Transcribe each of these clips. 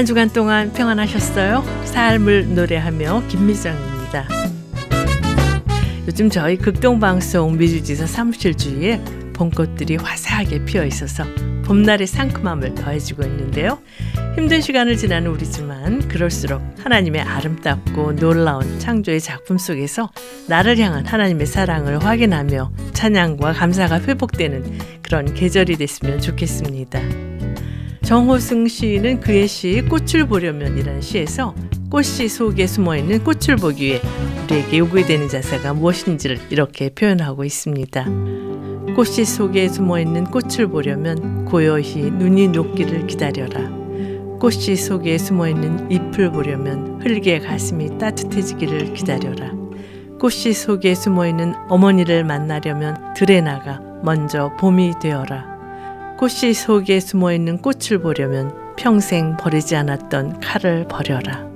한 주간 동안 평안하셨어요? 삶을 노래하며 김미정입니다. 요즘 저희 극동방송 미주지사 사무실 주위에 봄꽃들이 화사하게 피어 있어서 봄날의 상큼함을 더해주고 있는데요. 힘든 시간을 지나는 우리지만 그럴수록 하나님의 아름답고 놀라운 창조의 작품 속에서 나를 향한 하나님의 사랑을 확인하며 찬양과 감사가 회복되는 그런 계절이 됐으면 좋겠습니다. 정호승 시인은 그의 시 꽃을 보려면이라는 시에서 꽃씨 속에 숨어 있는 꽃을 보기 위해 우리에게 요구되는 자세가 무엇인지를 이렇게 표현하고 있습니다. 꽃씨 속에 숨어 있는 꽃을 보려면 고요히 눈이 녹기를 기다려라. 꽃씨 속에 숨어 있는 잎을 보려면 흙의 가슴이 따뜻해지기를 기다려라. 꽃씨 속에 숨어 있는 어머니를 만나려면 들에 나가 먼저 봄이 되어라. 꽃씨 속에 숨어 있는 꽃을 보려면 평생 버리지 않았던 칼을 버려라.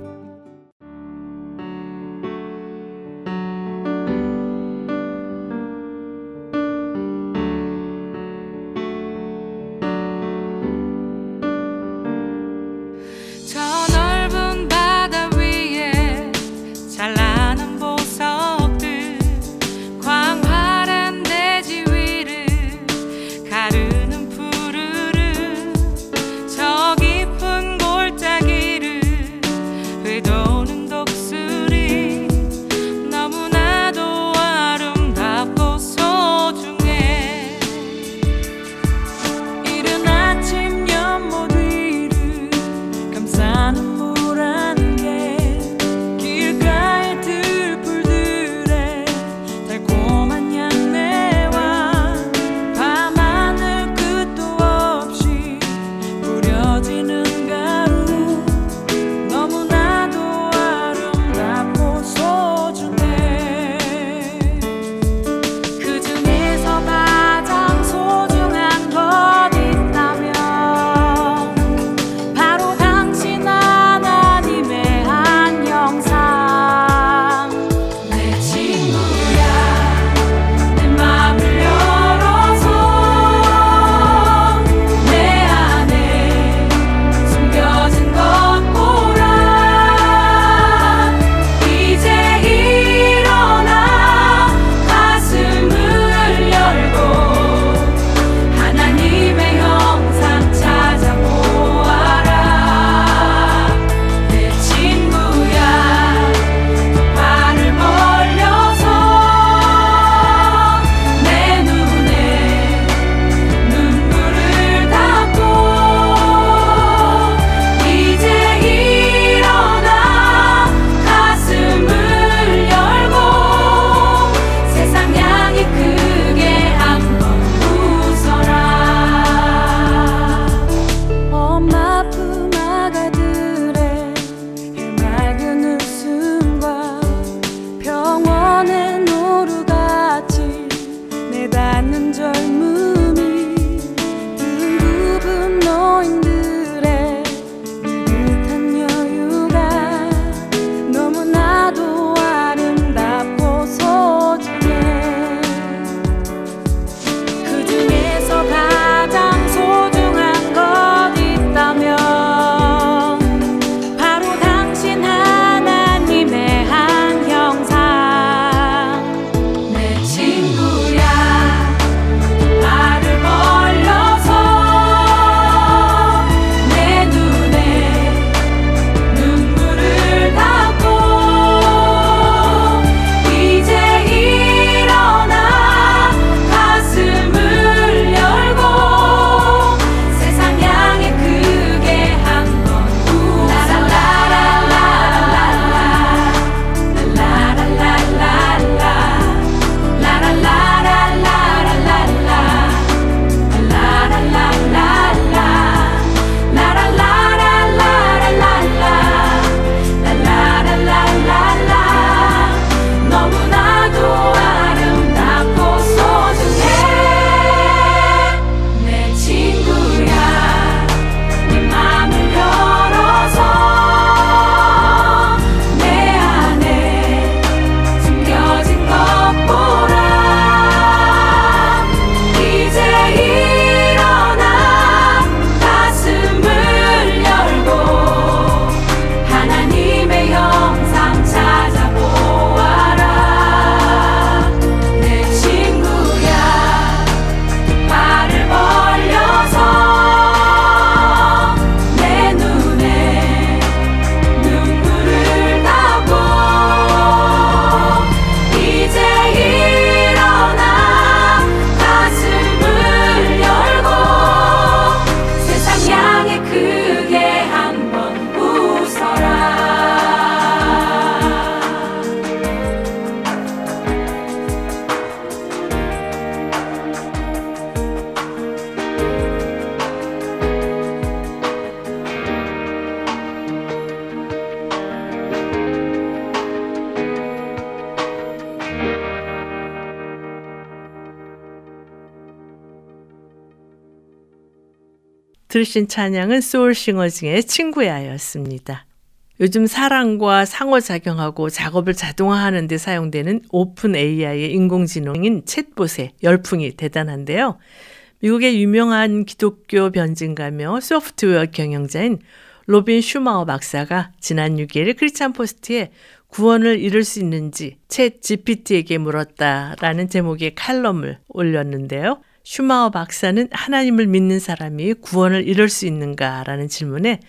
들으신 찬양은 소울싱어즈의 친구야였습니다. 요즘 사람과 상호작용하고 작업을 자동화하는 데 사용되는 OpenAI의 인공지능인 챗봇의 열풍이 대단한데요. 미국의 유명한 기독교 변증가며 소프트웨어 경영자인 로빈 슈마워 박사가 지난 6일 크리스찬 포스트에 구원을 이룰 수 있는지 ChatGPT에게 물었다라는 제목의 칼럼을 올렸는데요. 슈마워 박사는 하나님을 믿는 사람이 구원을 이룰 수 있는가라는 질문에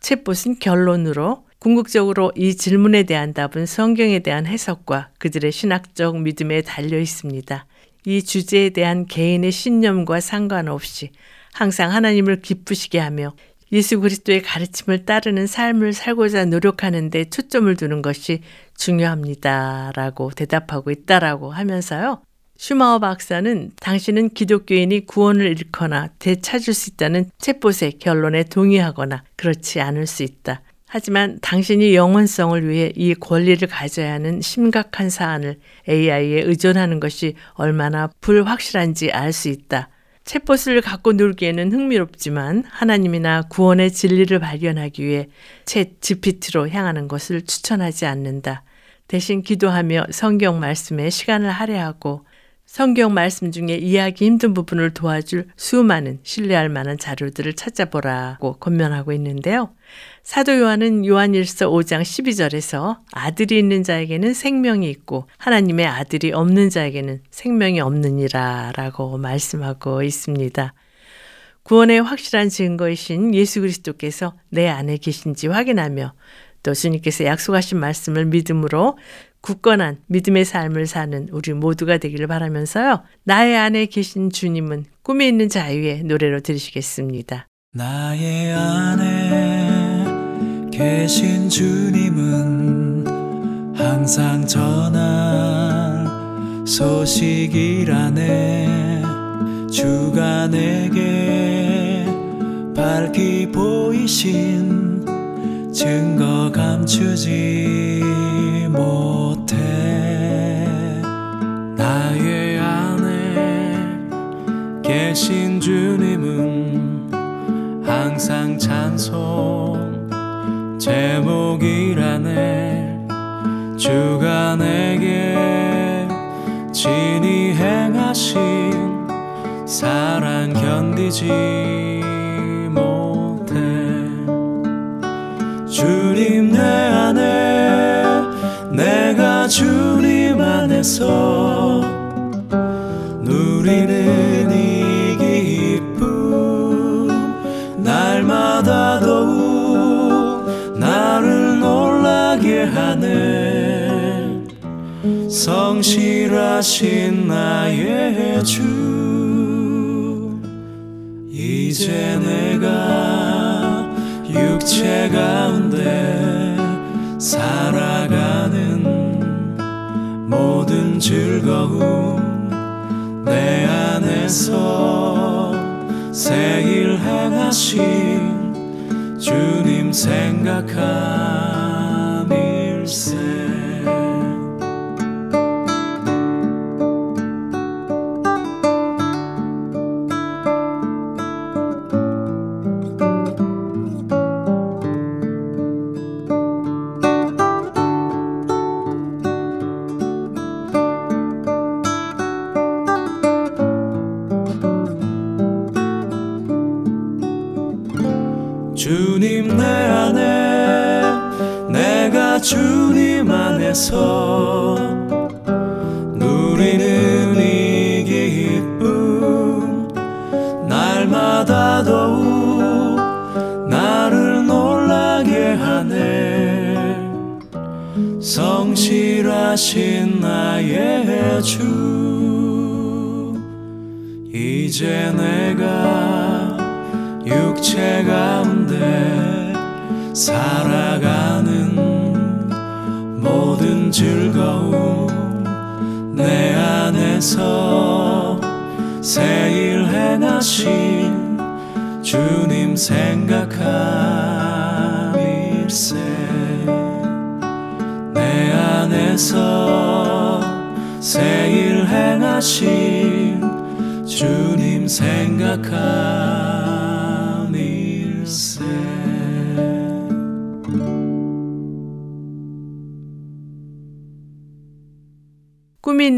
챗봇은 결론으로 궁극적으로 이 질문에 대한 답은 성경에 대한 해석과 그들의 신학적 믿음에 달려 있습니다. 이 주제에 대한 개인의 신념과 상관없이 항상 하나님을 기쁘시게 하며 예수 그리스도의 가르침을 따르는 삶을 살고자 노력하는 데 초점을 두는 것이 중요합니다. 라고 대답하고 있다라고 하면서요. 슈마워 박사는 당신은 기독교인이 구원을 잃거나 되찾을 수 있다는 챗봇의 결론에 동의하거나 그렇지 않을 수 있다. 하지만 당신이 영원성을 위해 이 권리를 가져야 하는 심각한 사안을 AI에 의존하는 것이 얼마나 불확실한지 알 수 있다. 챗봇을 갖고 놀기에는 흥미롭지만 하나님이나 구원의 진리를 발견하기 위해 챗 GPT로 향하는 것을 추천하지 않는다. 대신 기도하며 성경 말씀에 시간을 할애하고 성경 말씀 중에 이해하기 힘든 부분을 도와줄 수많은 신뢰할 만한 자료들을 찾아보라고 권면하고 있는데요. 사도 요한은 요한일서 5장 12절에서 아들이 있는 자에게는 생명이 있고 하나님의 아들이 없는 자에게는 생명이 없느니라 라고 말씀하고 있습니다. 구원의 확실한 증거이신 예수 그리스도께서 내 안에 계신지 확인하며 또 주님께서 약속하신 말씀을 믿음으로 굳건한 믿음의 삶을 사는 우리 모두가 되기를 바라면서요. 나의 안에 계신 주님은 꿈에 있는 자유의 노래로 들으시겠습니다. 나의 안에 계신 주님은 항상 전할 소식이라네 주가 내게 밝히 보이신 증거 감추지 못해. 나의 안에 계신 주님은 항상 찬송 제목이라네. 주가 내게 진히 행하신 사랑 견디지 주님 내 안에 내가 주님 안에서 누리는 이 기쁨 날마다 더욱 나를 놀라게 하네. 성실하신 나의 주 이제 내가 가운데 살아가는 모든 즐거움 내 안에서 새일 행하신 주님 생각함일세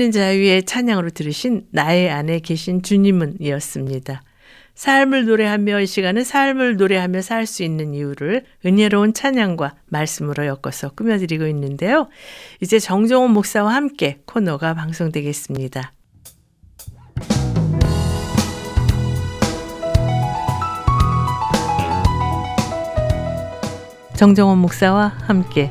있는 자유의 찬양으로 들으신 나의 안에 계신 주님은 이었습니다. 삶을 노래하며 이 시간은 삶을 노래하며 살 수 있는 이유를 은혜로운 찬양과 말씀으로 엮어서 꾸며드리고 있는데요. 이제 정종원 목사와 함께 코너가 방송되겠습니다. 정정원 목사와 함께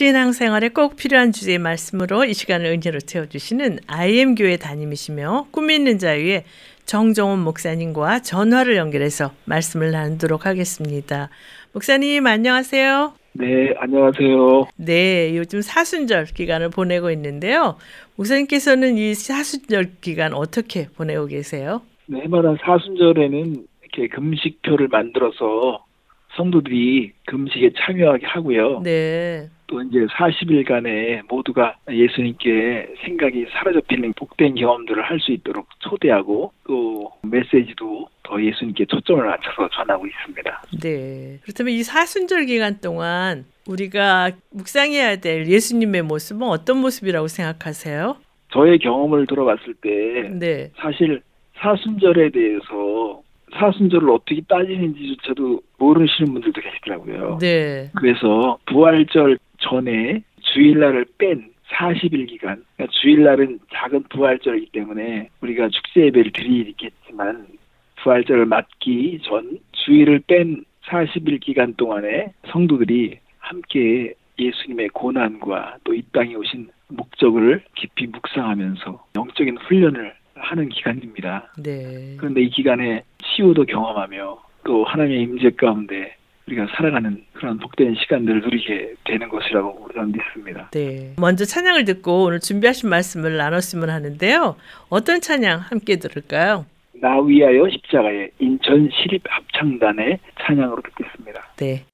신앙생활에 꼭 필요한 주제의 말씀으로 이 시간을 은혜로 채워주시는 IM 교회 담임이시며 꿈이 있는 자유의 정정원 목사님과 전화를 연결해서 말씀을 나누도록 하겠습니다. 목사님 안녕하세요. 네, 안녕하세요. 네, 요즘 사순절 기간을 보내고 있는데요. 목사님께서는 이 사순절 기간 어떻게 보내고 계세요? 네, 해마다 사순절에는 이렇게 금식표를 만들어서 성도들이 금식에 참여하게 하고요. 네. 또 이제 40일간에 모두가 예수님께 생각이 사로잡히는 복된 경험들을 할 수 있도록 초대하고 또 메시지도 더 예수님께 초점을 맞춰서 전하고 있습니다. 네. 그렇다면 이 사순절 기간 동안 우리가 묵상해야 될 예수님의 모습은 어떤 모습이라고 생각하세요? 저의 경험을 들어봤을 때 네. 사실 사순절에 대해서 사순절을 어떻게 따지는지조차도 모르시는 분들도 계시더라고요. 네. 그래서 부활절 전에 주일날을 뺀 40일 기간, 그러니까 주일날은 작은 부활절이기 때문에 우리가 축제 예배를 드리겠지만 부활절을 맞기 전 주일을 뺀 40일 기간 동안에 성도들이 함께 예수님의 고난과 또 이 땅에 오신 목적을 깊이 묵상하면서 영적인 훈련을 하는 기간입니다. 네. 그런데 이 기간에 치유도 경험하며 또 하나님의 임재 가운데 우리가 살아가는 그런 복된 시간들을 누리게 되는 것이라고 저는 믿습니다. 네. 먼저 찬양을 듣고 오늘 준비하신 말씀을 나눴으면 하는데요. 어떤 찬양 함께 들을까요? 나 위하여 십자가의 인천 시립 합창단의 찬양으로 듣겠습니다. 네.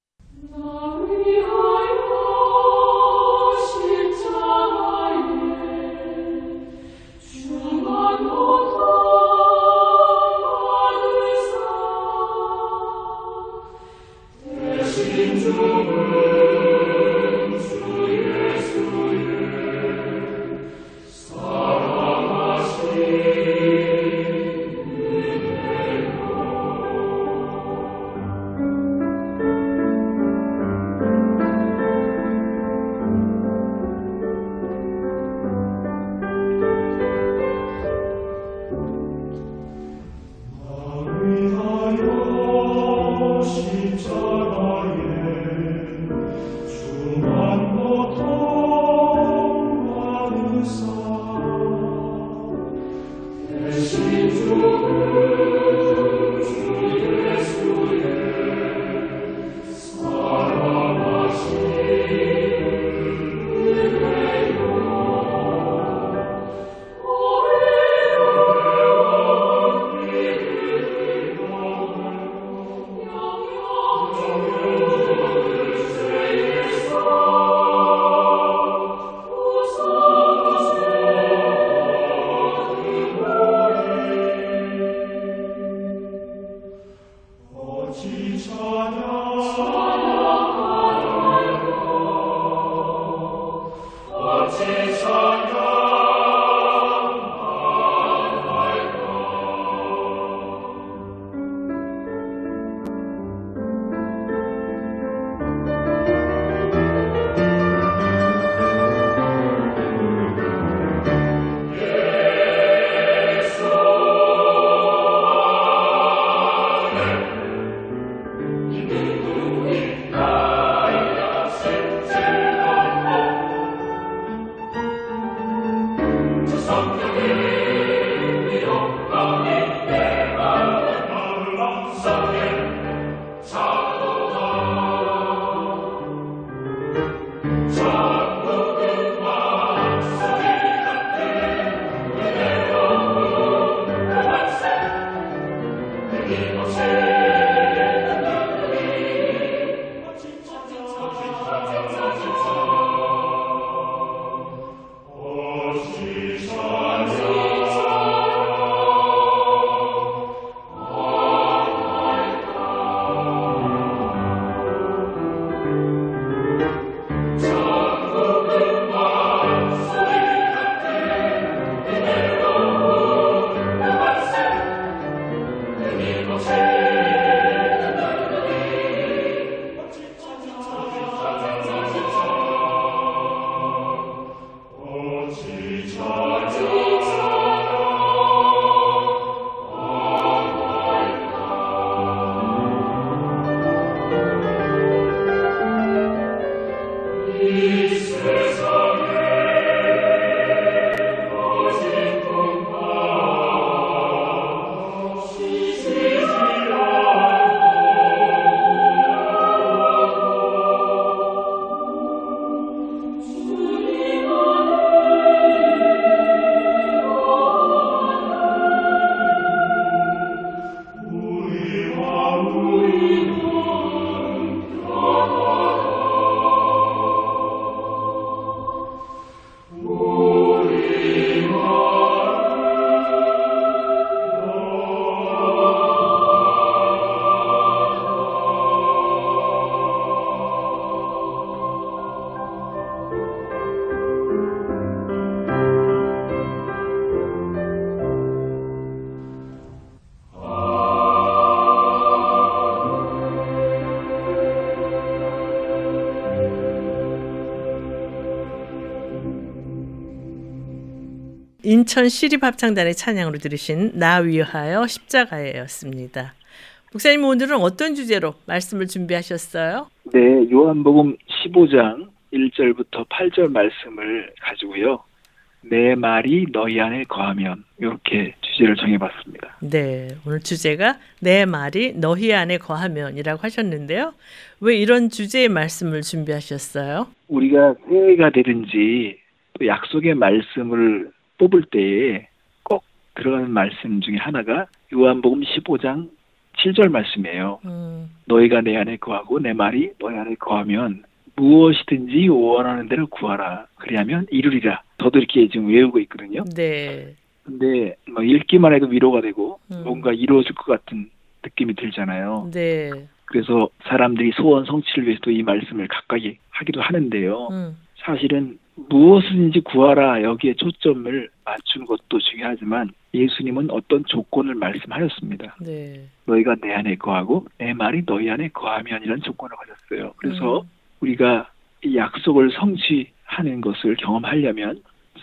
인천 시립합창단의 찬양으로 들으신 나 위하여 십자가에였습니다. 목사님 오늘은 어떤 주제로 말씀을 준비하셨어요? 네, 요한복음 15장 1절부터 8절 말씀을 가지고요. 내 말이 너희 안에 거하면 이렇게 주제를 정해봤습니다. 네, 오늘 주제가 내 말이 너희 안에 거하면이라고 하셨는데요. 왜 이런 주제의 말씀을 준비하셨어요? 우리가 새해가 되든지 또 약속의 말씀을 뽑을 때에 꼭 들어가는 말씀 중에 하나가 요한복음 15장 7절 말씀이에요. 음, 너희가 내 안에 거하고 내 말이 너희 안에 거하면 무엇이든지 원하는 대로 구하라. 그리하면 이루리라. 저도 이렇게 지금 외우고 있거든요. 네, 근데 뭐 읽기만 해도 위로가 되고 음. 뭔가 이루어질 것 같은 느낌이 들잖아요. 네, 그래서 사람들이 소원 성취를 위해서도 이 말씀을 가까이 하기도 하는데요. 음, 사실은 무엇이든지 구하라 여기에 초점을 맞춘 것도 중요하지만 예수님은 어떤 조건을 말씀하셨습니다. 네, 너희가 내 안에 거하고 내 말이 너희 안에 거하면이라는 조건을 가졌어요. 그래서 음. 우리가 이 약속을 성취하는 것을 경험하려면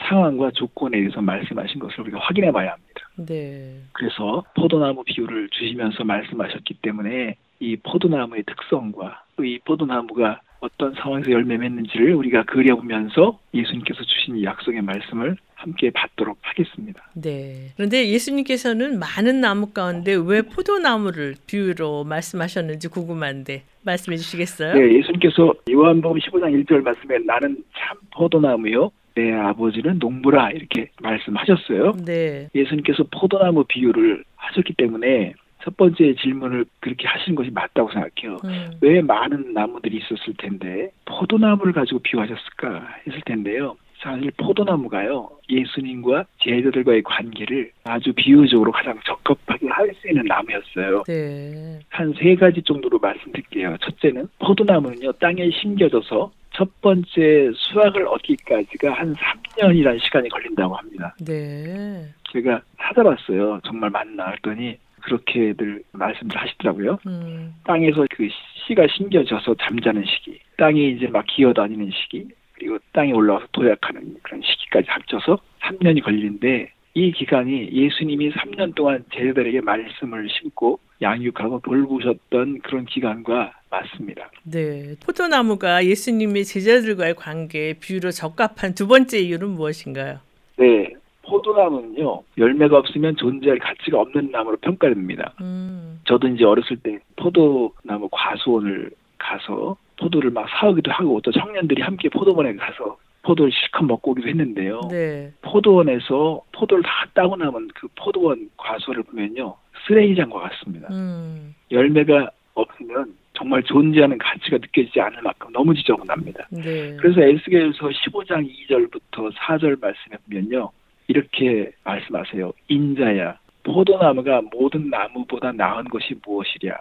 상황과 조건에 대해서 말씀하신 것을 우리가 확인해 봐야 합니다. 네, 그래서 포도나무 비유를 주시면서 말씀하셨기 때문에 이 포도나무의 특성과 또이 포도나무가 어떤 상황에서 열매 맺는지를 우리가 그려보면서 예수님께서 주신 이 약속의 말씀을 함께 받도록 하겠습니다. 네. 그런데 예수님께서는 많은 나무 가운데 왜 포도나무를 비유로 말씀하셨는지 궁금한데 말씀해 주시겠어요? 네, 예수님께서 요한복음 15장 1절 말씀에 나는 참 포도나무요 내 아버지는 농부라 이렇게 말씀하셨어요. 네, 예수님께서 포도나무 비유를 하셨기 때문에 첫 번째 질문을 그렇게 하시는 것이 맞다고 생각해요. 음, 왜 많은 나무들이 있었을 텐데 포도나무를 가지고 비유하셨을까 했을 텐데요. 사실 포도나무가요 예수님과 제자들과의 관계를 아주 비유적으로 가장 적합하게 할 수 있는 나무였어요. 네, 한세 가지 정도로 말씀드릴게요. 첫째는 포도나무는요 땅에 심겨져서 첫 번째 수확을 얻기까지가 한 3년이라는 시간이 걸린다고 합니다. 네, 제가 찾아봤어요. 정말 맞나 했더니 그렇게들 말씀을 하시더라고요. 음, 땅에서 그 씨가 심겨져서 잠자는 시기, 땅이 이제 막 기어다니는 시기, 그리고 땅에 올라와서 도약하는 그런 시기까지 합쳐서 3년이 걸리는데 이 기간이 예수님이 3년 동안 제자들에게 말씀을 심고 양육하고 돌보셨던 그런 기간과 맞습니다. 네. 포도나무가 예수님의 제자들과의 관계에 비유로 적합한 두 번째 이유는 무엇인가요? 네, 포도나무는요 열매가 없으면 존재할 가치가 없는 나무로 평가됩니다. 음, 저도 이제 어렸을 때 포도나무 과수원을 가서 포도를 막 사오기도 하고 또 청년들이 함께 포도원에 가서 포도를 실컷 먹고 오기도 했는데요. 네, 포도원에서 포도를 다 따고 남은 그 포도원 과수를 보면요 쓰레기장과 같습니다. 음, 열매가 없으면 정말 존재하는 가치가 느껴지지 않을 만큼 너무 지저분합니다. 네, 그래서 에스겔서 15장 2절부터 4절 말씀에 보면요 이렇게 말씀하세요. 인자야 포도나무가 모든 나무보다 나은 것이 무엇이랴?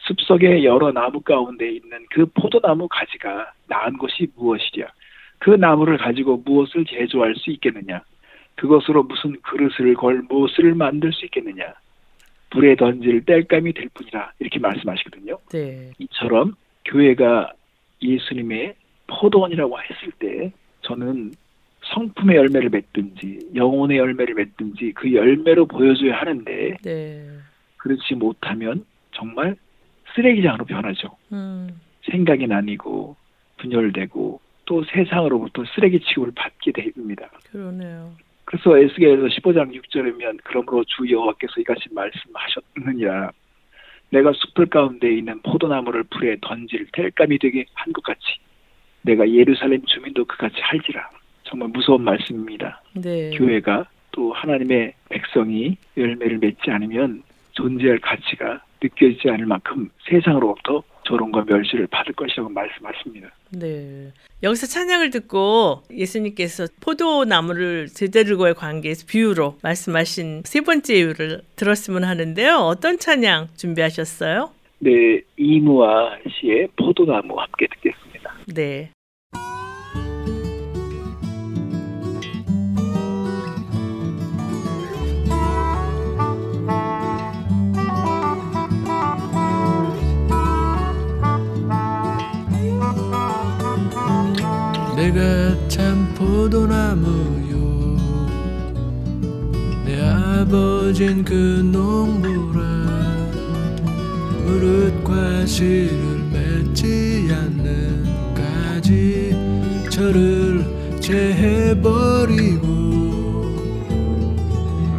숲속의 여러 나무 가운데 있는 그 포도나무 가지가 나은 것이 무엇이랴? 그 나무를 가지고 무엇을 제조할 수 있겠느냐? 그것으로 무슨 그릇을 걸 무엇을 만들 수 있겠느냐? 불에 던질 땔감이 될 뿐이라 이렇게 말씀하시거든요. 네, 이처럼 교회가 예수님의 포도원이라고 했을 때 저는 성품의 열매를 맺든지 영혼의 열매를 맺든지 그 열매로 보여줘야 하는데 네, 그렇지 못하면 정말 쓰레기장으로 변하죠. 음, 생각이 나뉘고 분열되고 또 세상으로부터 쓰레기 취급을 받게 됩니다. 그러네요. 그래서 에스겔서 15장 6절이면 그러므로 주 여호와께서 이같이 말씀하셨느니라 내가 숲들 가운데 있는 포도나무를 풀에 던질 텔감이 되게 한 것 같이 내가 예루살렘 주민도 그같이 할지라 정말 무서운 말씀입니다. 네, 교회가 또 하나님의 백성이 열매를 맺지 않으면 존재할 가치가 느껴지지 않을 만큼 세상으로부터 조롱과 멸시를 받을 것이라고 말씀하십니다. 네. 여기서 찬양을 듣고 예수님께서 포도나무를 제자들과의 관계에서 비유로 말씀하신 세 번째 이유를 들었으면 하는데요. 어떤 찬양 준비하셨어요? 네, 이무와 씨의 포도나무 함께 듣겠습니다. 네. 참 포도나무요. 가버진 그 농부라. 무릇 과 실을 맺지 않는 까지 저를 제해버리고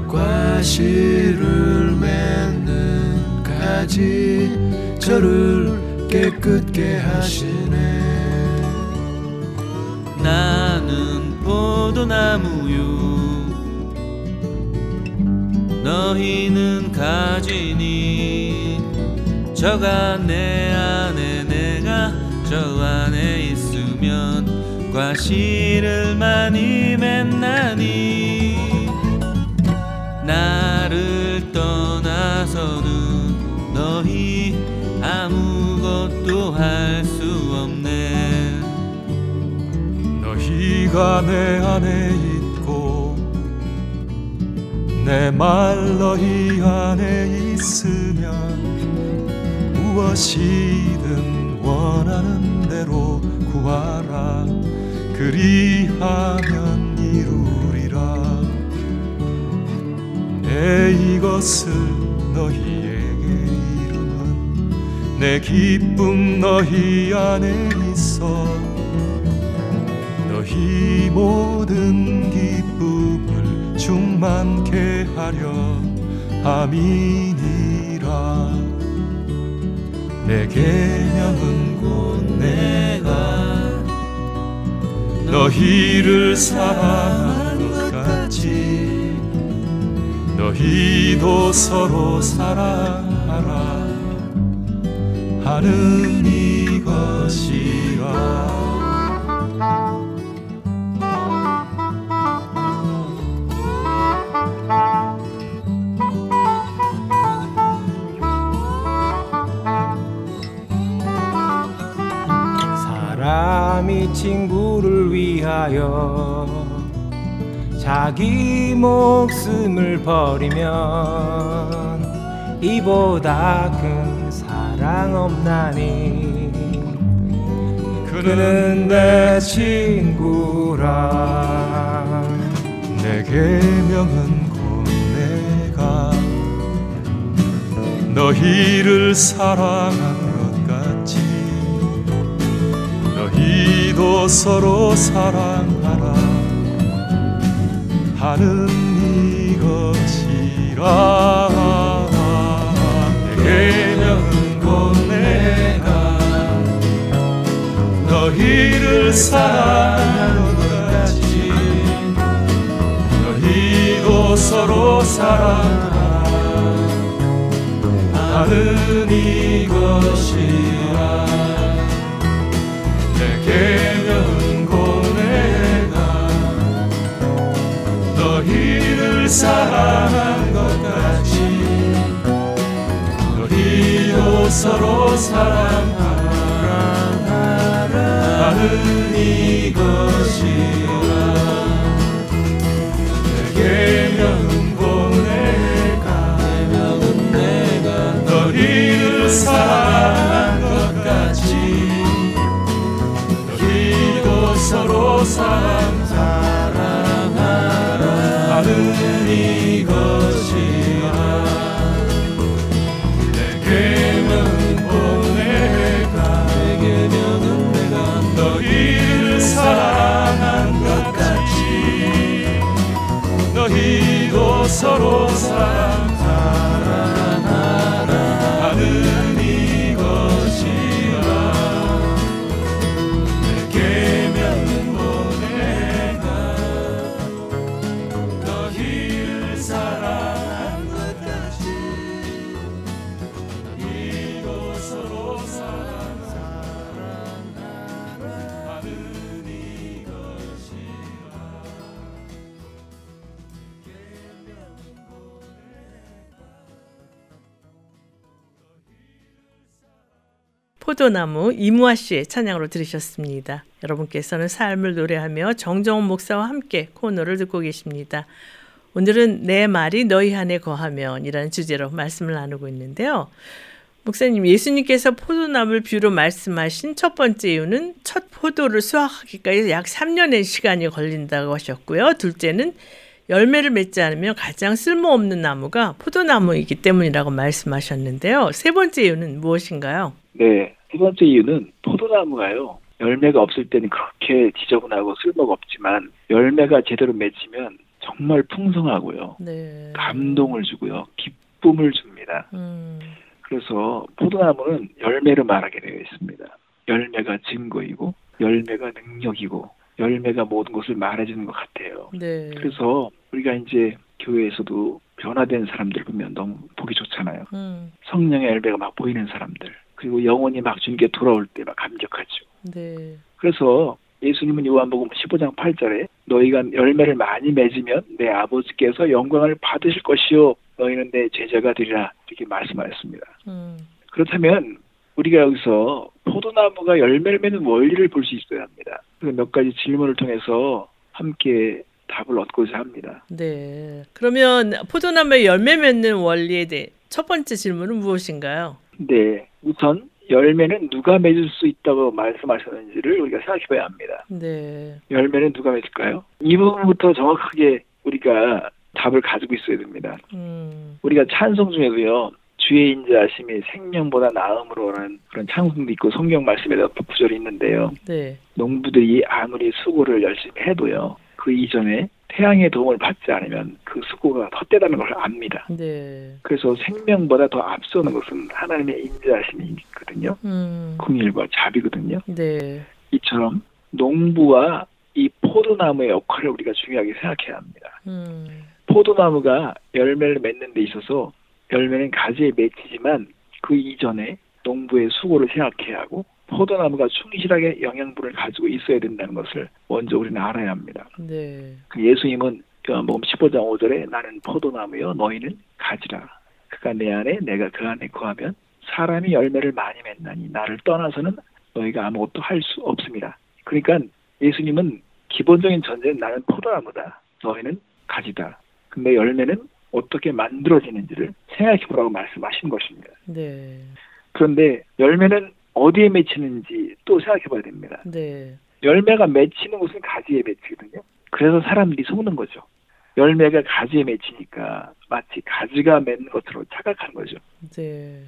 과실을 맺는 까지 저를 깨끗게 하시 포도나무요 너희는 가지니 저가 내 안에 내가 저 안에 있으면 과실을 많이 맺나니. 나를 떠나서는 너희 아무것도 할수 너희가 내 안에 있고 내 말 너희 안에 있으면 무엇이든 원하는 대로 구하라. 그리하면 이루리라. 내 이것을 너희에게 이름은 내 기쁨 너희 안에 있어 너희 모든 기쁨을 충만케 하려 함이니라. 내 계명은 곧 내가 너희를 사랑한 것 같이 너희도 서로 사랑하라. 하는 이것이라 친구를 위하여 자기 목숨을 버리면 이보다 큰 사랑 없나니. 그는 내 친구라. 내 계명은 곧 내가. 너희를 사랑한 것 너희도 서로 사랑하라. 하는 이것이라. 내 계명은 곧 내가 너희를 같이 너희도 서로 사랑하라. 하는 이것이라. 내 곧 내가 너희를 사랑한 것 같이 너희도 서로 사랑하라. 하는 이것 서로 사랑하라. 하는 이것이라. 내 계명은 곧 내가. 너희를 사랑한 것 같이. 너희도 서로 사랑 포도나무 이무아 씨의 찬양으로 들으셨습니다. 여러분께서는 삶을 노래하며 정정원 목사와 함께 코너를 듣고 계십니다. 오늘은 내 말이 너희 안에 거하면이라는 주제로 말씀을 나누고 있는데요. 목사님, 예수님께서 포도나무를 뷰로 말씀하신 첫 번째 이유는 첫 포도를 수확하기까지 약 3년의 시간이 걸린다고 하셨고요. 둘째는 열매를 맺지 않으면 가장 쓸모없는 나무가 포도나무이기 때문이라고 말씀하셨는데요. 세 번째 이유는 무엇인가요? 네. 세 번째 이유는 포도나무가요. 열매가 없을 때는 그렇게 지저분하고 쓸모가 없지만 열매가 제대로 맺히면 정말 풍성하고요. 네. 감동을 주고요. 기쁨을 줍니다. 음, 그래서 포도나무는 열매로 말하게 되어 있습니다. 열매가 증거이고 열매가 능력이고 열매가 모든 것을 말해주는 것 같아요. 네. 그래서 우리가 이제 교회에서도 변화된 사람들 보면 너무 보기 좋잖아요. 음, 성령의 열매가 막 보이는 사람들 그리고 영혼이 막 주님께 돌아올 때 막 감격하죠. 네. 그래서 예수님은 요한복음 15장 8절에 너희가 열매를 많이 맺으면 내 아버지께서 영광을 받으실 것이요 너희는 내 제자가 되리라 이렇게 말씀하셨습니다. 음, 그렇다면 우리가 여기서 포도나무가 열매를 맺는 원리를 볼 수 있어야 합니다. 몇 가지 질문을 통해서 함께 답을 얻고자 합니다. 네. 그러면 포도나무의 열매 맺는 원리에 대해 첫 번째 질문은 무엇인가요? 네, 우선 열매는 누가 맺을 수 있다고 말씀하셨는지를 우리가 생각해 봐야 합니다. 네. 열매는 누가 맺을까요? 이 부분부터 정확하게 우리가 답을 가지고 있어야 됩니다. 음, 우리가 찬송 중에도요. 주의 인자하심이 생명보다 나음으로라는 그런 찬송도 있고 성경 말씀에도 구절이 있는데요. 네. 농부들이 아무리 수고를 열심히 해도요. 그 이전에 태양의 도움을 받지 않으면 그 수고가 헛되다는 걸 압니다. 네. 그래서 생명보다 더 앞서는 것은 하나님의 인자하심이 있거든요. 음, 궁일과 자비거든요. 네. 이처럼 농부와 이 포도나무의 역할을 우리가 중요하게 생각해야 합니다. 음, 포도나무가 열매를 맺는 데 있어서 열매는 가지에 맺히지만 그 이전에 농부의 수고를 생각해야 하고 포도나무가 충실하게 영양분을 가지고 있어야 된다는 것을 먼저 우리는 알아야 합니다. 네. 그 예수님은 요한복음 15장 5절에 나는 포도나무요 너희는 가지라. 그가 내 안에 내가 그 안에 거하면 사람이 열매를 많이 맺나니 나를 떠나서는 너희가 아무것도 할 수 없습니다. 그러니까 예수님은 기본적인 전제는 나는 포도나무다. 너희는 가지다. 근데 열매는 어떻게 만들어지는지를 생각해 보라고 말씀하신 것입니다. 네. 그런데 열매는 어디에 맺히는지 또 생각해 봐야 됩니다. 네. 열매가 맺히는 곳은 가지에 맺히거든요. 그래서 사람들이 속는 거죠. 열매가 가지에 맺히니까 마치 가지가 맺는 것으로 착각하는 거죠. 네.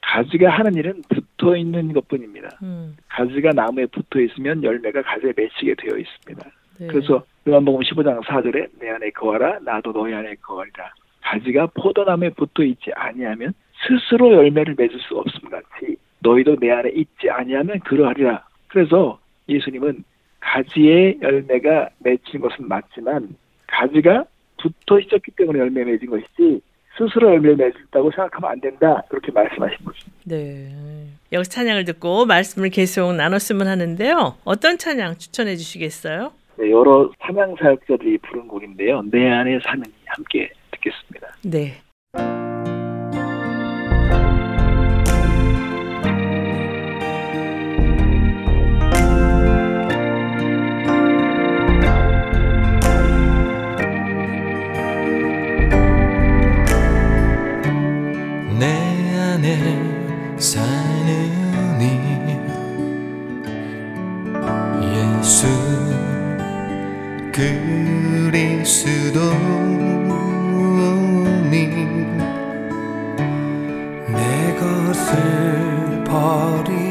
가지가 하는 일은 붙어 있는 것 뿐입니다. 음, 가지가 나무에 붙어 있으면 열매가 가지에 맺히게 되어 있습니다. 네. 그래서 요한복음 15장 4절에 내 안에 거하라 나도 너희 안에 거하리라. 가지가 포도나무에 붙어 있지 아니하면 스스로 열매를 맺을 수 없음 같이 너희도 내 안에 있지 아니하면 그러하리라. 그래서 예수님은 가지의 열매가 맺힌 것은 맞지만 가지가 붙어 있었기 때문에 열매 맺은 것이지 스스로 열매 맺었다고 생각하면 안 된다. 그렇게 말씀하신 거죠. 네. 여기서 찬양을 듣고 말씀을 계속 나눴으면 하는데요. 어떤 찬양 추천해 주시겠어요? 네, 여러 찬양 사역자들이 부른 곡인데요. 내 안에 사는 이 함께 듣겠습니다. 네. 그리스도니 내 것을 버림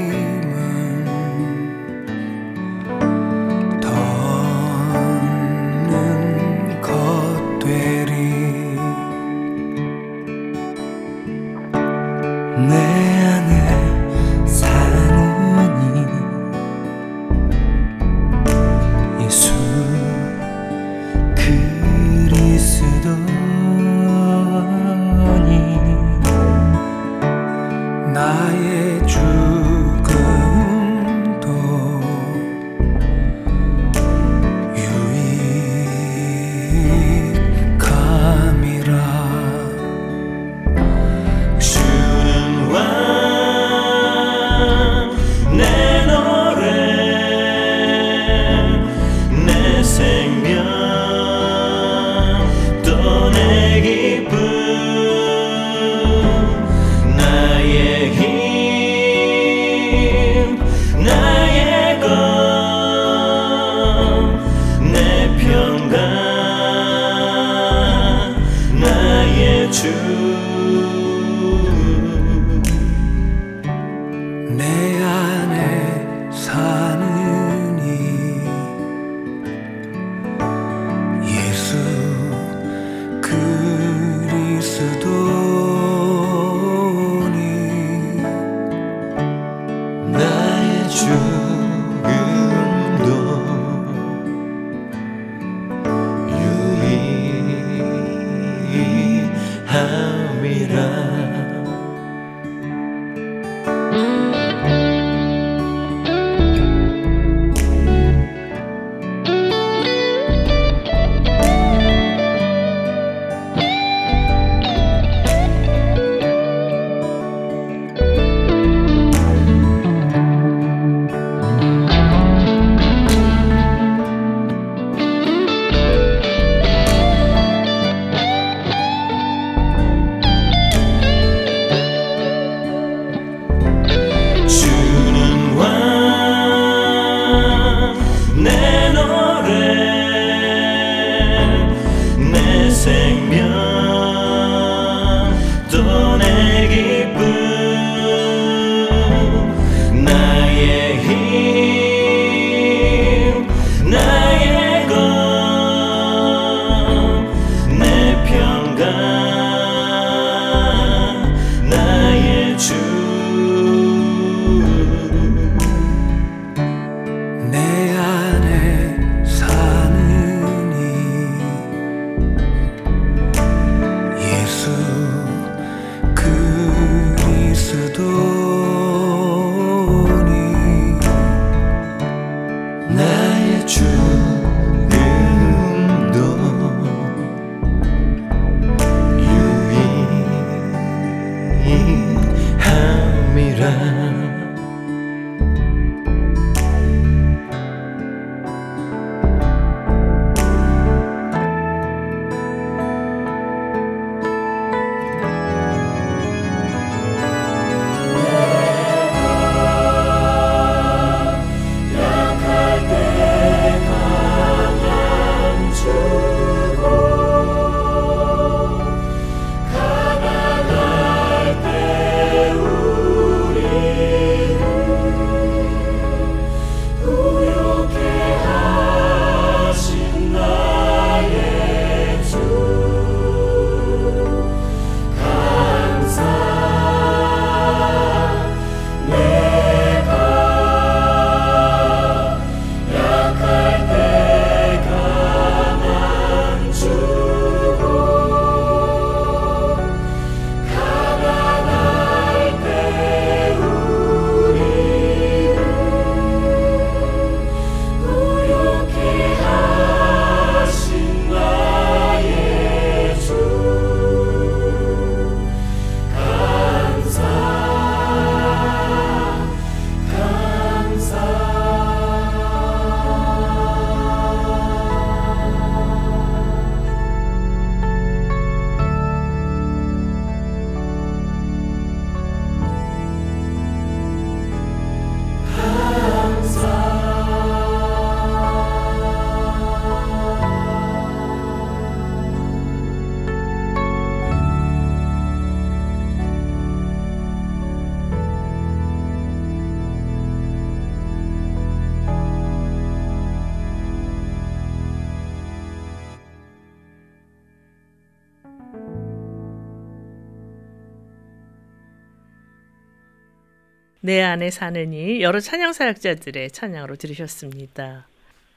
내 안에 사느니 여러 찬양 사역자들의 찬양으로 들으셨습니다.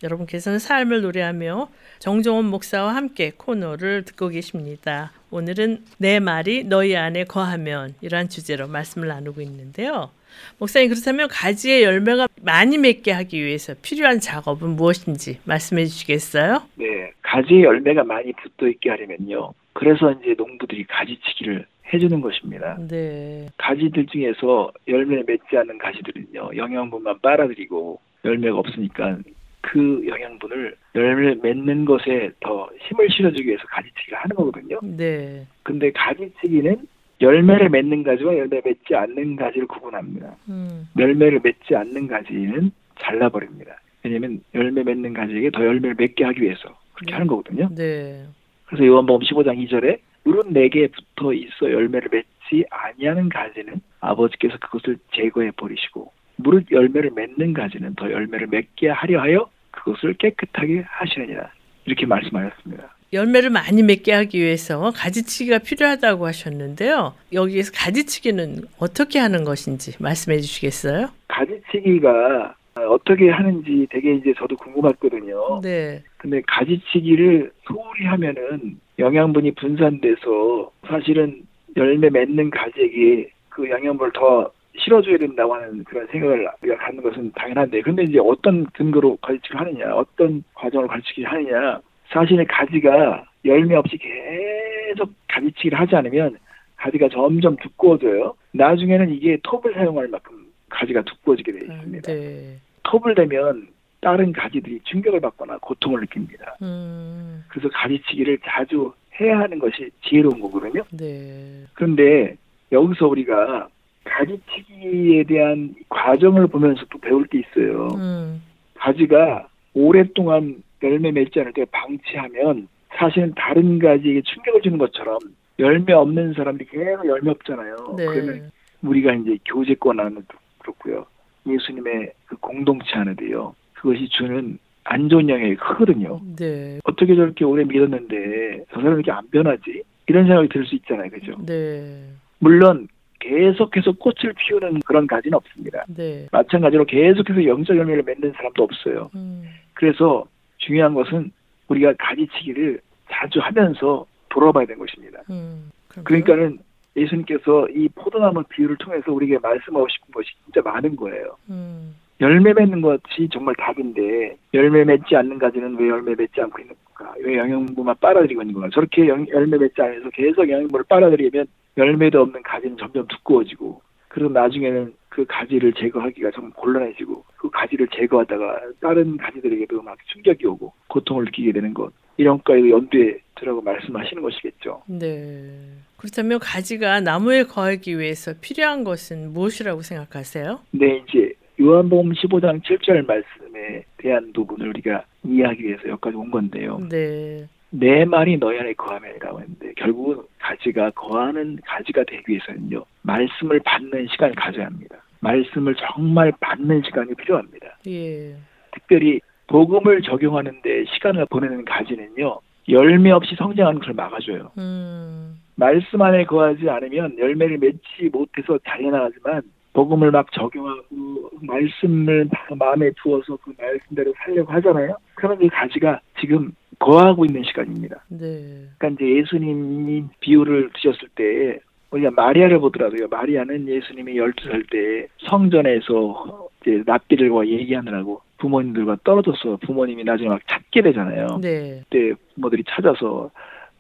여러분께서는 삶을 노래하며 정종원 목사와 함께 코너를 듣고 계십니다. 오늘은 내 말이 너희 안에 거하면 이러한 주제로 말씀을 나누고 있는데요. 목사님 그렇다면 가지의 열매가 많이 맺게 하기 위해서 필요한 작업은 무엇인지 말씀해 주시겠어요? 네, 가지의 열매가 많이 붙어 있게 하려면요. 그래서 이제 농부들이 가지치기를 해주는 것입니다. 네. 가지들 중에서 열매를 맺지 않는 가지들은요, 영양분만 빨아들이고 열매가 없으니까 그 영양분을 열매를 맺는 것에 더 힘을 실어주기 위해서 가지치기를 하는 거거든요. 네. 근데 가지치기는 열매를 맺는 가지와 열매 맺지 않는 가지를 구분합니다. 음. 열매를 맺지 않는 가지는 잘라버립니다. 왜냐하면 열매 맺는 가지에게 더 열매를 맺게 하기 위해서 그렇게 하는 거거든요. 네. 그래서 요한복음 15장 2절에 물은 내게 붙어 있어 열매를 맺지 아니하는 가지는 아버지께서 그것을 제거해 버리시고 무릇 열매를 맺는 가지는 더 열매를 맺게 하려 하여 그것을 깨끗하게 하시느니라 이렇게 말씀하셨습니다. 열매를 많이 맺게 하기 위해서 가지치기가 필요하다고 하셨는데요. 여기에서 가지치기는 어떻게 하는 것인지 말씀해 주시겠어요? 가지치기가 어떻게 하는지 되게 이제 저도 궁금했거든요. 네. 근데 가지치기를 소홀히 하면은 영양분이 분산돼서 사실은 열매 맺는 가지에게 그 영양분을 더 실어줘야 된다고 하는 그런 생각을 우리가 갖는 것은 당연한데 근데 이제 어떤 근거로 가지치기를 하느냐 어떤 과정을 가지치기를 하느냐 사실은 가지가 열매 없이 계속 가지치기를 하지 않으면 가지가 점점 두꺼워져요 나중에는 이게 톱을 사용할 만큼 가지가 두꺼워지게 되어 있습니다 네. 톱을 대면 다른 가지들이 충격을 받거나 고통을 느낍니다 음. 그래서 가지치기를 자주 해야 하는 것이 지혜로운 거거든요. 네. 그런데 여기서 우리가 가지치기에 대한 과정을 보면서 또 배울 게 있어요. 음. 가지가 오랫동안 열매 맺지 않을 때 방치하면 사실은 다른 가지에게 충격을 주는 것처럼 열매 없는 사람들이 계속 열매 없잖아요. 네. 그러면 우리가 이제 교제권 안에도 그렇고요. 예수님의 그 공동체 안에도요. 그것이 주는 안 좋은 영향이 크거든요. 네. 어떻게 저렇게 오래 믿었는데 저 사람이 이렇게 안 변하지? 이런 생각이 들 수 있잖아요. 그죠? 네. 물론 계속해서 꽃을 피우는 그런 가지는 없습니다. 네. 마찬가지로 계속해서 영적 열매를 맺는 사람도 없어요. 음. 그래서 중요한 것은 우리가 가지치기를 자주 하면서 돌아봐야 되는 것입니다. 음. 그러니까는 예수님께서 이 포도나무 비유를 통해서 우리에게 말씀하고 싶은 것이 진짜 많은 거예요. 음. 열매 맺는 것이 정말 답인데 열매 맺지 않는 가지는 왜 열매 맺지 않고 있는 건가? 왜 영양분만 빨아들이고 있는 건가? 저렇게 영- 열매 맺지 않아서 계속 영양분을 빨아들이면 열매도 없는 가지는 점점 두꺼워지고 그리고 나중에는 그 가지를 제거하기가 좀 곤란해지고 그 가지를 제거하다가 다른 가지들에게도 막 충격이 오고 고통을 느끼게 되는 것 이런 것까지 염두에 두라고 말씀하시는 것이겠죠. 네. 그렇다면 가지가 나무에 거하기 위해서 필요한 것은 무엇이라고 생각하세요? 근데 이제 요한복음 15장 7절 말씀에 대한 부분을 우리가 이해하기 위해서 여기까지 온 건데요. 네. 내 말이 너희 안에 거하면이라고 했는데 결국은 가지가 거하는 가지가 되기 위해서는요 말씀을 받는 시간을 가져야 합니다. 말씀을 정말 받는 시간이 필요합니다. 예. 특별히 복음을 적용하는데 시간을 보내는 가지는요 열매 없이 성장하는 것을 막아줘요. 음. 말씀 안에 거하지 않으면 열매를 맺지 못해서 잘려나가지만 복음을 막 적용하고 말씀을 막 마음에 두어서 그 말씀대로 살려고 하잖아요. 그러면 그 가지가 지금 거하고 있는 시간입니다. 네. 그러니까 이제 예수님이 비유를 드셨을 때 우리가 마리아를 보더라도요. 마리아는 예수님이 12살 때 성전에서 이제 납비들과 얘기하느라고 부모님들과 떨어져서 부모님이 나중에 막 찾게 되잖아요. 네. 그때 부모들이 찾아서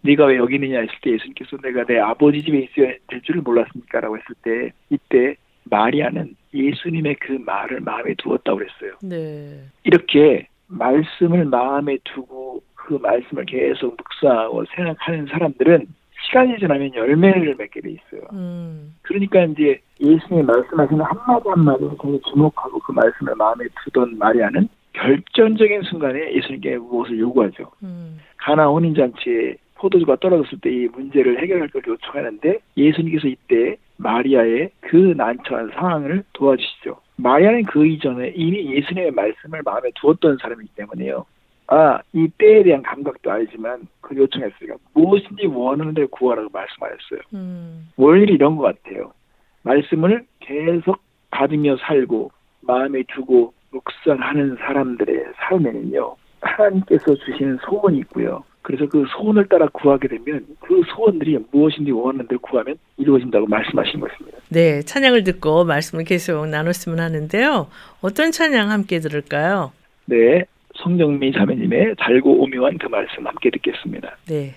네가 왜 여기 있느냐 했을 때 예수님께서 내가 내 아버지 집에 있어야 될 줄을 몰랐습니까? 라고 했을 때 이때 마리아는 예수님의 그 말을 마음에 두었다고 그랬어요. 네. 이렇게 말씀을 마음에 두고 그 말씀을 계속 묵상하고 생각하는 사람들은 시간이 지나면 열매를 맺게 돼 있어요. 음. 그러니까 이제 예수님이 말씀하시는 한마디 한마디를 주목하고 그 말씀을 마음에 두던 마리아는 결정적인 순간에 예수님께 무엇을 요구하죠. 음. 가나 혼인잔치에 포도주가 떨어졌을 때 이 문제를 해결할 걸 요청하는데 예수님께서 이때 마리아의 그 난처한 상황을 도와주시죠. 마리아는 그 이전에 이미 예수님의 말씀을 마음에 두었던 사람이기 때문에요. 아, 이 때에 대한 감각도 알지만 그 요청했으니까 무엇인지 원하는 대로 구하라고 말씀하셨어요. 음. 원리 이런 것 같아요. 말씀을 계속 받으며 살고 마음에 두고 묵상하는 사람들의 삶에는요. 하나님께서 주시는 소원이 있고요. 그래서 그 소원을 따라 구하게 되면 그 소원들이 무엇인지 원하는 대로 구하면 이루어진다고 말씀하신 것입니다. 네. 찬양을 듣고 말씀을 계속 나눴으면 하는데요. 어떤 찬양 함께 들을까요? 네. 성정미 자매님의 달고 오묘한 그 말씀 함께 듣겠습니다. 네.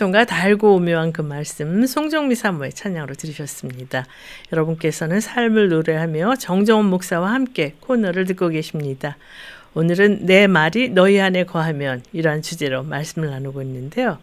찬송가 달고 오묘한 그 말씀 송정미 사모의 찬양으로 들으셨습니다. 여러분께서는 삶을 노래하며 정정원 목사와 함께 코너를 듣고 계십니다. 오늘은 내 말이 너희 안에 거하면 이러한 주제로 말씀을 나누고 있는데요.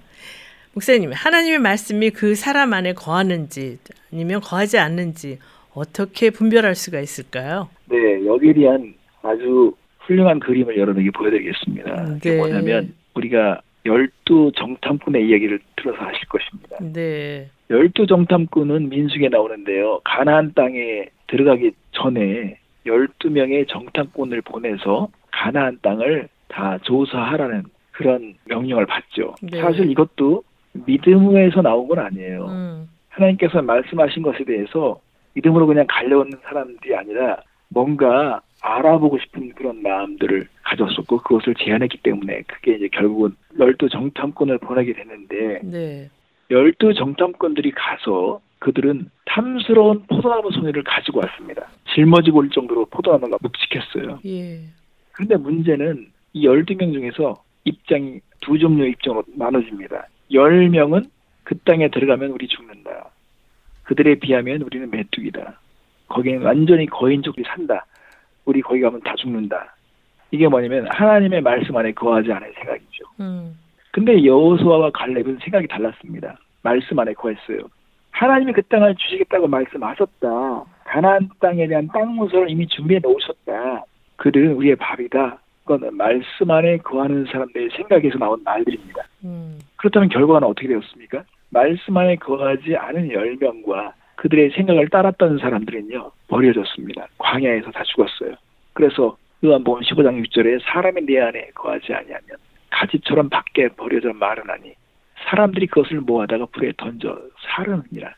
목사님, 하나님의 말씀이 그 사람 안에 거하는지 아니면 거하지 않는지 어떻게 분별할 수가 있을까요? 네, 여기에 대한 아주 훌륭한 그림을 여러분에게 보여드리겠습니다. 네. 뭐냐면 우리가 열두 정탐꾼의 이야기를 들어서 하실 것입니다. 네. 열두 정탐꾼은 민숙에 나오는데요. 가나안 땅에 들어가기 전에 열두 명의 정탐꾼을 보내서 가나안 땅을 다 조사하라는 그런 명령을 받죠. 네. 사실 이것도 믿음에서 나온 건 아니에요. 음. 하나님께서 말씀하신 것에 대해서 믿음으로 그냥 갈려오는 사람들이 아니라 뭔가 알아보고 싶은 그런 마음들을 가졌었고 그것을 제안했기 때문에 그게 이제 결국은 열두 정탐꾼을 보내게 됐는데 네. 열두 정탐꾼들이 가서 그들은 탐스러운 포도나무 송이를 가지고 왔습니다. 짊어지고 올 정도로 포도나무가 묵직했어요. 예. 그런데 문제는 이 열두 명 중에서 입장이 두 종류 입장으로 나눠집니다. 열 명은 그 땅에 들어가면 우리 죽는다. 그들에 비하면 우리는 메뚜기다. 거기는 완전히 거인족이 산다. 우리 거기 가면 다 죽는다. 이게 뭐냐면 하나님의 말씀 안에 거하지 않은 생각이죠. 음. 근데 여호수아와 갈렙은 생각이 달랐습니다. 말씀 안에 거했어요. 하나님이 그 땅을 주시겠다고 말씀하셨다. 가나안 땅에 대한 땅 문서를 이미 준비해 놓으셨다. 그들은 우리의 밥이다. 그거는 말씀 안에 거하는 사람들의 생각에서 나온 말들입니다. 음. 그렇다면 결과는 어떻게 되었습니까? 말씀 안에 거하지 않은 열명과 그들의 생각을 따랐던 사람들은요 버려졌습니다. 광야에서 다 죽었어요. 그래서 요한복음 15장 6절에 사람이 내 안에 거하지 아니하면 가지처럼 밖에 버려져 마르나니 사람들이 그것을 모아다가 불에 던져 사르느니라.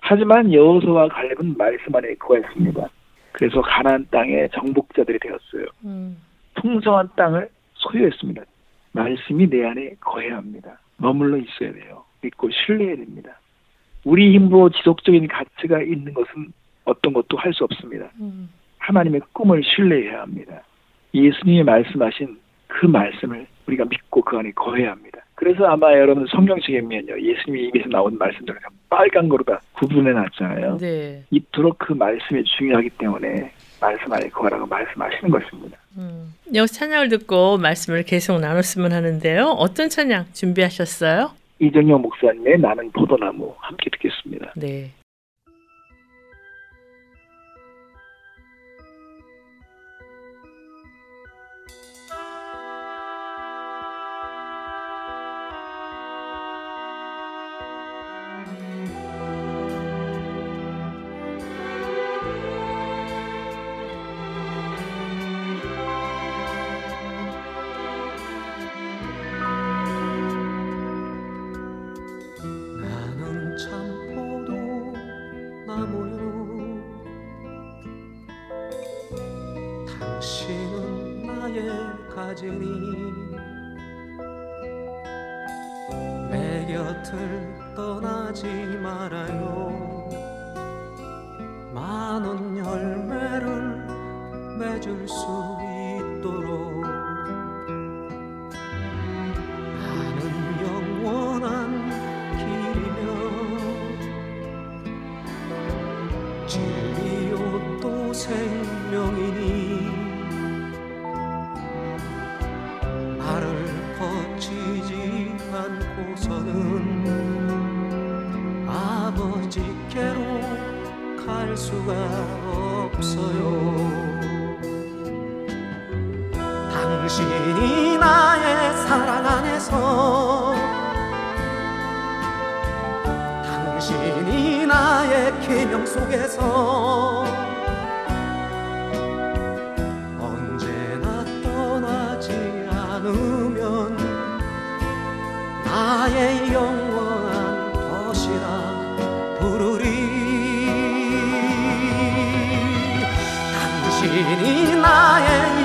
하지만 여호수와 갈렙은 말씀 안에 거했습니다. 그래서 가나안 땅의 정복자들이 되었어요. 음. 풍성한 땅을 소유했습니다. 말씀이 내 안에 거해야 합니다. 머물러 있어야 돼요. 믿고 신뢰해야 됩니다. 우리 힘으로 지속적인 가치가 있는 것은 어떤 것도 할 수 없습니다. 음. 하나님의 꿈을 신뢰해야 합니다. 예수님이 말씀하신 그 말씀을 우리가 믿고 그 안에 거해야 합니다. 그래서 아마 여러분 성경책에 보면요. 예수님이 입에서 나온 말씀들을 빨간 거로 다 구분해 놨잖아요. 네. 이토록 그 말씀이 중요하기 때문에 말씀 안에 거하라고 말씀하시는 것입니다. 음. 여기서 찬양을 듣고 말씀을 계속 나눴으면 하는데요. 어떤 찬양 준비하셨어요? 이정영 목사님의 나는 포도나무 함께 듣겠습니다. 네. 나의 영원한 것이라 부르리. 당신이 나의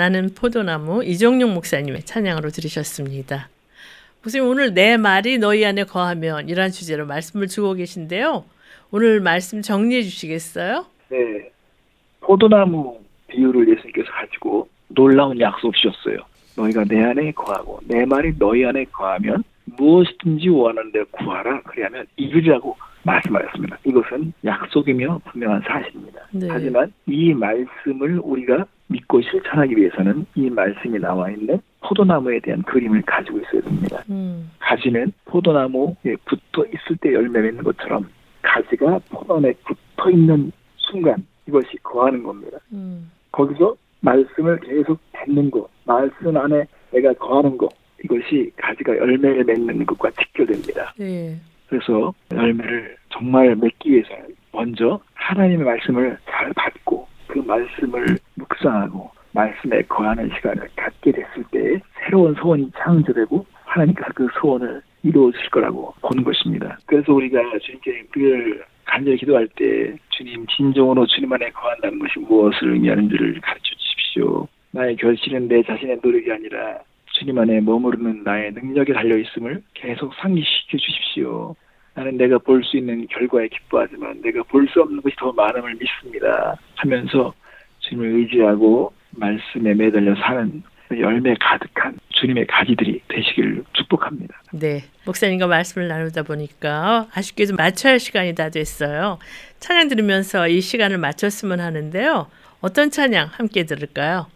나는 포도나무 이종용 목사님의 찬양으로 들으셨습니다. 목사님 오늘 내 말이 너희 안에 거하면 이란 주제로 말씀을 주고 계신데요. 오늘 말씀 정리해 주시겠어요? 네. 포도나무 비유를 예수님께서 가지고 놀라운 약속 주셨어요. 너희가 내 안에 거하고 내 말이 너희 안에 거하면 무엇이든지 원하는 데 구하라. 그리하면 이루리라고 말씀하셨습니다. 이것은 약속이며 분명한 사실입니다. 네. 하지만 이 말씀을 우리가 믿고 실천하기 위해서는 이 말씀이 나와 있는 포도나무에 대한 그림을 가지고 있어야 됩니다. 음, 가지는 포도나무에 붙어 있을 때 열매 맺는 것처럼 가지가 포도나무에 붙어 있는 순간 이것이 거하는 겁니다. 음, 거기서 말씀을 계속 받는 것, 말씀 안에 내가 거하는 것, 이것이 가지가 열매를 맺는 것과 직결됩니다. 네, 그래서 열매를 정말 맺기 위해서는 먼저 하나님의 말씀을 잘 받고 그 말씀을 묵상하고 말씀에 거하는 시간을 갖게 됐을 때 새로운 소원이 창조되고 하나님께서 그 소원을 이루어 주실 거라고 보는 것입니다. 그래서 우리가 주님께 늘 간절히 기도할 때 주님 진정으로 주님 안에 거한다는 것이 무엇을 의미하는지를 가르쳐 주십시오. 나의 결실은 내 자신의 노력이 아니라 주님 안에 머무르는 나의 능력에 달려 있음을 계속 상기시켜 주십시오. 나는 내가 볼 수 있는 결과에 기뻐하지만 내가 볼 수 없는 것이 더 많음을 믿습니다. 하면서 주님을 의지하고 말씀에 매달려 사는 열매 가득한 주님의 가지들이 되시기를 축복합니다. 네. 목사님과 말씀을 나누다 보니까 아쉽게도 마쳐야 할 시간이 다 됐어요. 찬양 들으면서 이 시간을 마쳤으면 하는데요. 어떤 찬양 함께 들을까요?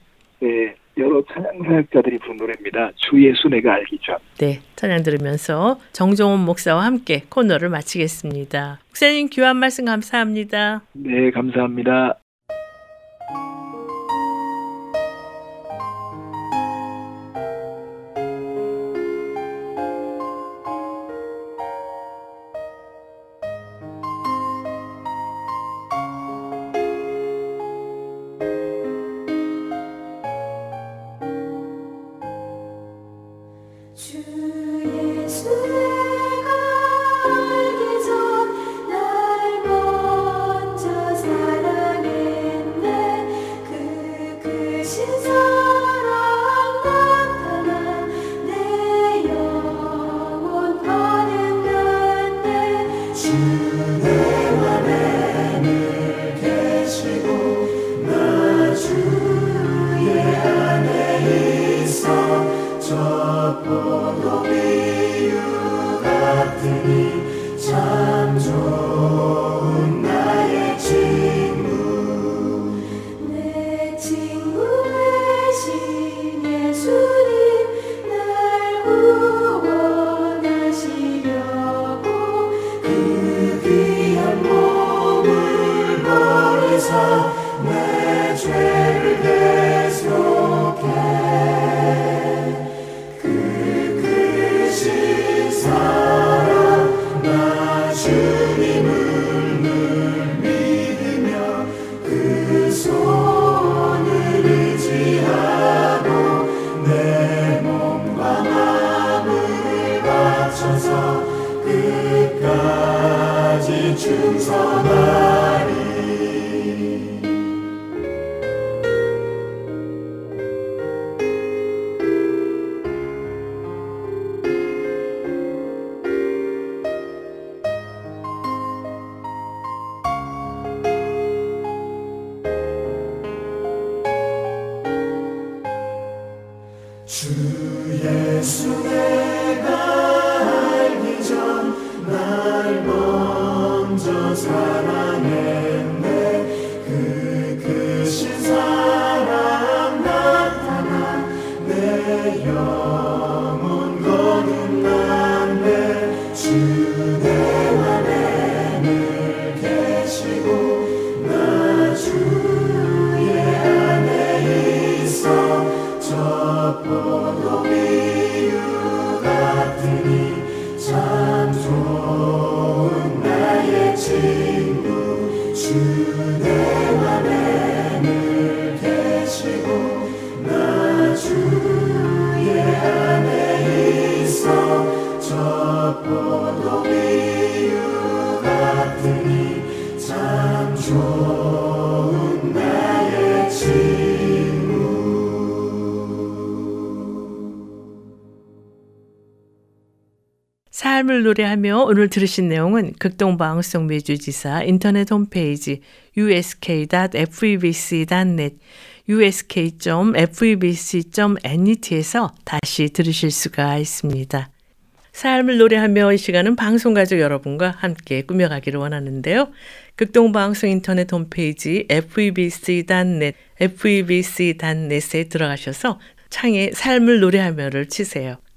네, 여러 찬양 사역자들이 부른 노래입니다. 주 예수 내가 알기 전. 네, 찬양 들으면서 정종원 목사와 함께 코너를 마치겠습니다. 목사님 귀한 말씀 감사합니다. 네, 감사합니다. 노래하며 오늘 들으신 내용은 극동방송 매주지사 인터넷 홈페이지 usk.febc.net usk.febc.net에서 다시 들으실 수가 있습니다. 삶을 노래하며 이 시간은 방송가족 여러분과 함께 꾸며가기를 원하는데요. 극동방송 인터넷 홈페이지 febc.net, febc.net에 들어가셔서 창에 삶을 노래하며를 치세요.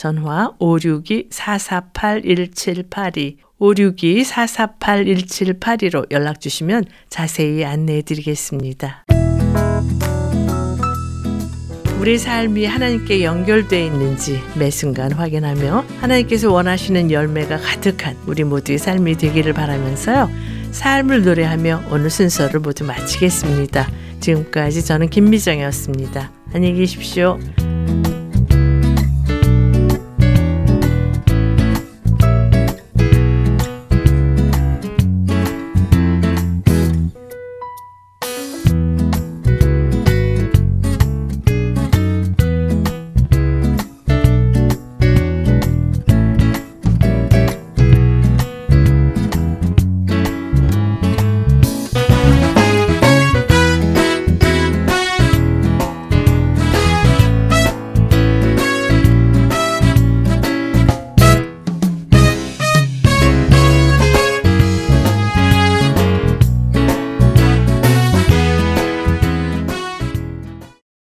전화 562-448-1782 562-448-1782로 연락 주시면 자세히 안내해 드리겠습니다. 우리 삶이 하나님께 연결되어 있는지 매 순간 확인하며 하나님께서 원하시는 열매가 가득한 우리 모두의 삶이 되기를 바라면서요. 삶을 노래하며 오늘 순서를 모두 마치겠습니다. 지금까지 저는 김미정이었습니다. 안녕히 계십시오.